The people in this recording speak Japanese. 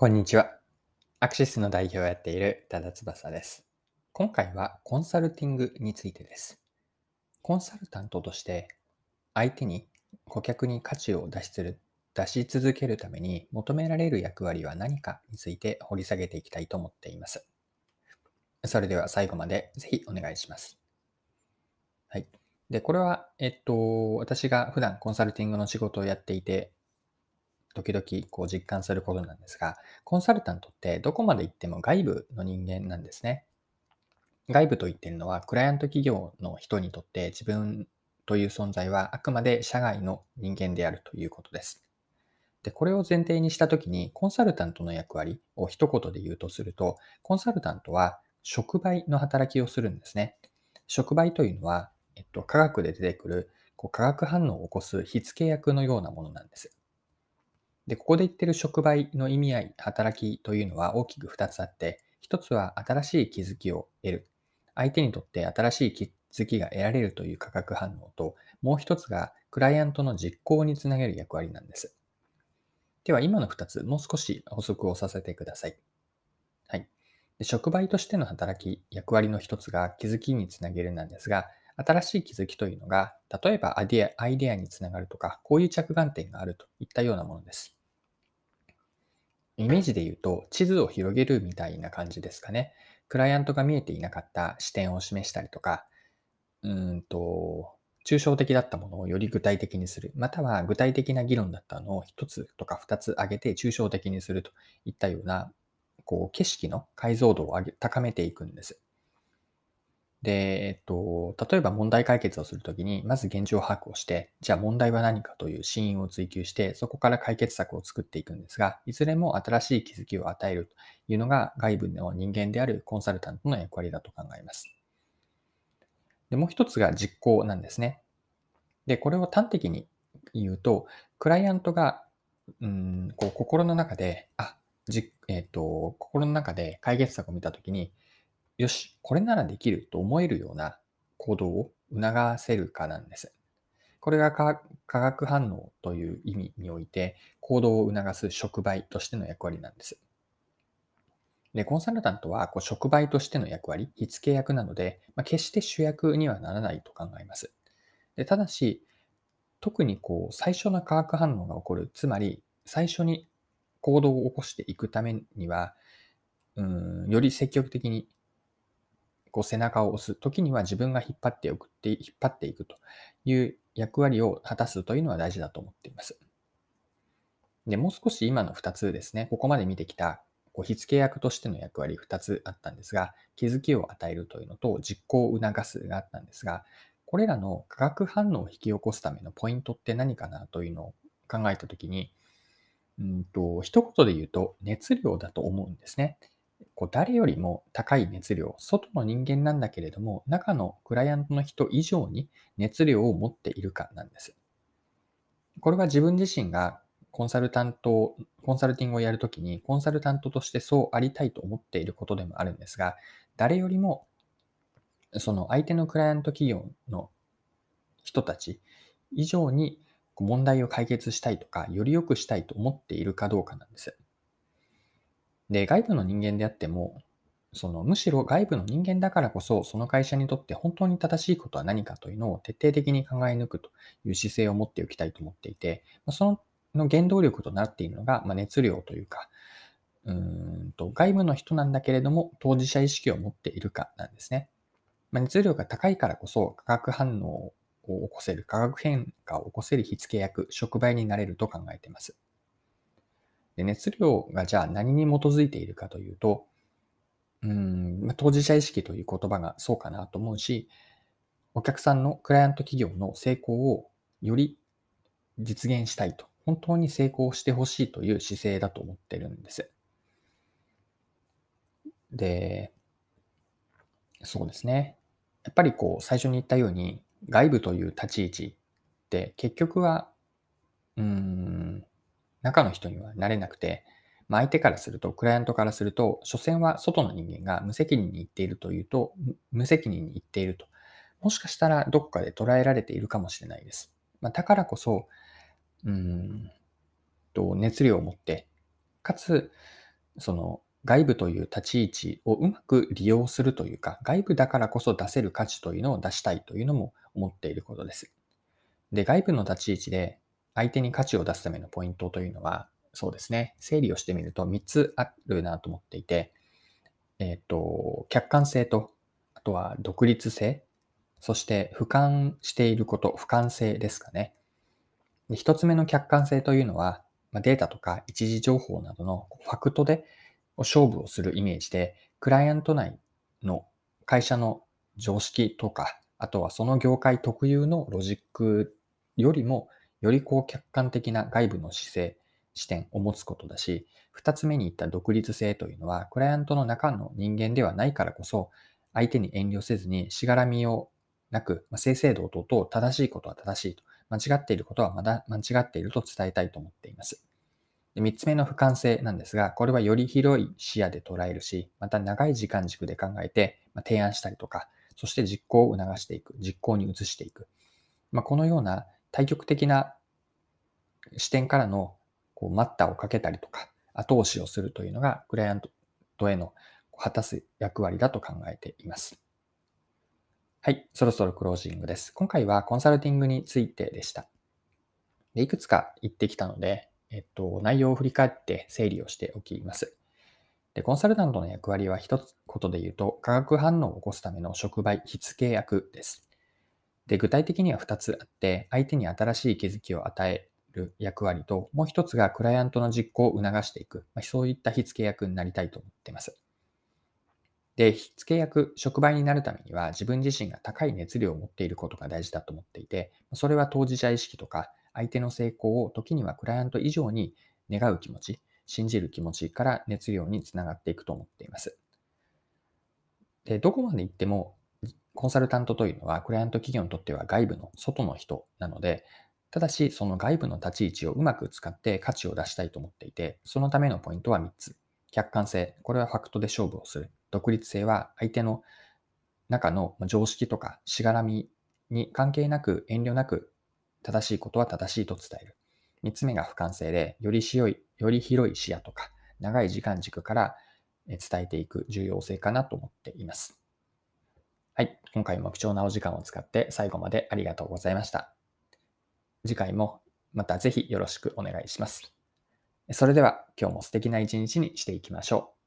こんにちは。アクシスの代表をやっている多田翼です。今回はコンサルティングについてです。コンサルタントとして相手に顧客に価値を出しる出し続けるために求められる役割は何かについて掘り下げていきたいと思っています。それでは最後までぜひお願いします。はい。で、これは、えっと、私が普段コンサルティングの仕事をやっていて、時々こう実感することなんですが、コンサルタントってどこまで行っても外部の人間なんですね。外部と言ってるのは、クライアント企業の人にとって自分という存在はあくまで社外の人間であるということです。で、これを前提にしたときに、コンサルタントの役割を一言で言うとすると、コンサルタントは触媒の働きをするんですね。触媒というのは、えっと、科学で出てくるこう化学反応を起こす火付け役のようなものなんです。で、ここで言ってる触媒の意味合い、働きというのは大きく2つあって、1つは新しい気づきを得る。相手にとって新しい気づきが得られるという化学反応と、もう1つがクライアントの実行につなげる役割なんです。では、今の2つ、もう少し補足をさせてください。はい。で触媒としての働き、役割の1つが気づきにつなげるなんですが、新しい気づきというのが、例えばアイデアアイデアにつながるとか、こういう着眼点があるといったようなものです。イメージで言うと、地図を広げるみたいな感じですかね。クライアントが見えていなかった視点を示したりとか、うんと、抽象的だったものをより具体的にする。または具体的な議論だったのを1つとか2つ上げて抽象的にするといったような、こう、景色の解像度を上げ高めていくんです。で、えっと、例えば問題解決をするときに、まず現状把握をして、じゃあ問題は何かという真因を追求して、そこから解決策を作っていくんですが、いずれも新しい気づきを与えるというのが外部の人間であるコンサルタントの役割だと考えます。で、もう一つが実行なんですね。で、これを端的に言うと、クライアントが、うん、こう心の中で、あ、じえっ、と、心の中で解決策を見たときに、よし、これならできると思えるような行動を促せるかなんです。これが化学反応という意味において行動を促す触媒としての役割なんです。で、コンサルタントはこう触媒としての役割、火付け役なので、まあ、決して主役にはならないと考えます。でただし、特にこう最初の化学反応が起こる、つまり最初に行動を起こしていくためには、うんより積極的にこう背中を押す時には自分が引っ張っておくって、引っ張っていくという役割を果たすというのは大事だと思っています。で、もう少し今の2つですね、ここまで見てきた、こう火付け役としての役割2つあったんですが、気づきを与えるというのと実行を促すがあったんですが、これらの化学反応を引き起こすためのポイントって何かなというのを考えたときに、うんと、一言で言うと熱量だと思うんですね。こう誰よりも高い熱量、外の人間なんだけれども、中のクライアントの人以上に熱量を持っているかなんです。これは自分自身がコンサルタント、コンサルティングをやるときに、コンサルタントとしてそうありたいと思っていることでもあるんですが、誰よりも、その相手のクライアント企業の人たち以上に問題を解決したいとか、より良くしたいと思っているかどうかなんです。で、外部の人間であっても、そのむしろ外部の人間だからこそ、その会社にとって本当に正しいことは何かというのを徹底的に考え抜くという姿勢を持っておきたいと思っていて、その原動力となっているのが、ま熱量というか、うんと外部の人なんだけれども、当事者意識を持っているかなんですね。まあ、熱量が高いからこそ、化学反応を起こせる、化学変化を起こせる火付け役、触媒になれると考えています。で熱量がじゃあ何に基づいているかというと、うん、当事者意識という言葉がそうかなと思うし、お客さんのクライアント企業の成功をより実現したいと、本当に成功してほしいという姿勢だと思ってるんです。で、そうですね。やっぱりこう最初に言ったように外部という立ち位置って結局は、うん、中の人にはなれなくて、まあ、相手からすると、クライアントからすると、所詮は外の人間が無責任に言っているというと、無責任に言っていると。もしかしたらどこかで捉えられているかもしれないです。まあ、だからこそ、うんと、熱量を持って、かつ、その外部という立ち位置をうまく利用するというか、外部だからこそ出せる価値というのを出したいというのも思っていることです。で、外部の立ち位置で相手に価値を出すためのポイントというのは、そうですね、整理をしてみると3つあるなと思っていて、えっ、ー、と、客観性と、あとは独立性、そして俯瞰していること、俯瞰性ですかね。一つ目の客観性というのは、まデータとか一時情報などのファクトで勝負をするイメージで、クライアント内の会社の常識とか、あとはその業界特有のロジックよりも、よりこう客観的な外部の姿勢、視点を持つことだし、二つ目に言った独立性というのは、クライアントの中の人間ではないからこそ、相手に遠慮せずにしがらみをなく、ま、正々堂々と正しいことは正しいと、間違っていることはまだ間違っていると伝えたいと思っています。三つ目の俯瞰性なんですが、これはより広い視野で捉えるし、また長い時間軸で考えて、まあ、提案したりとか、そして実行を促していく、実行に移していく。まあ、このような対極的な視点からのこう待ったをかけたりとか、後押しをするというのが、クライアントへの果たす役割だと考えています。はい、そろそろクロージングです。今回はコンサルティングについてでした。でいくつか言ってきたので、えっと、内容を振り返って整理をしておきます。でコンサルタントの役割は一つことで言うと、化学反応を起こすための触媒、火付け役です。で具体的には2つあって、相手に新しい気づきを与える役割と、もう一つがクライアントの実行を促していく、まあ、そういった火付け役になりたいと思っています。で、火付け役、触媒になるためには自分自身が高い熱量を持っていることが大事だと思っていて、それは当事者意識とか相手の成功を時にはクライアント以上に願う気持ち、信じる気持ちから熱量につながっていくと思っています。で、どこまで行ってもコンサルタントというのはクライアント企業にとっては外部の外の人なので、ただしその外部の立ち位置をうまく使って価値を出したいと思っていて、そのためのポイントは3つ。客観性。これはファクトで勝負をする。独立性は相手の中の常識とかしがらみに関係なく遠慮なく正しいことは正しいと伝える。三つ目が俯瞰性で、より広い、より広い視野とか長い時間軸から伝えていく重要性かなと思っています。はい。今回も貴重なお時間を使って最後までありがとうございました。次回もまたぜひよろしくお願いします。それでは今日も素敵な一日にしていきましょう。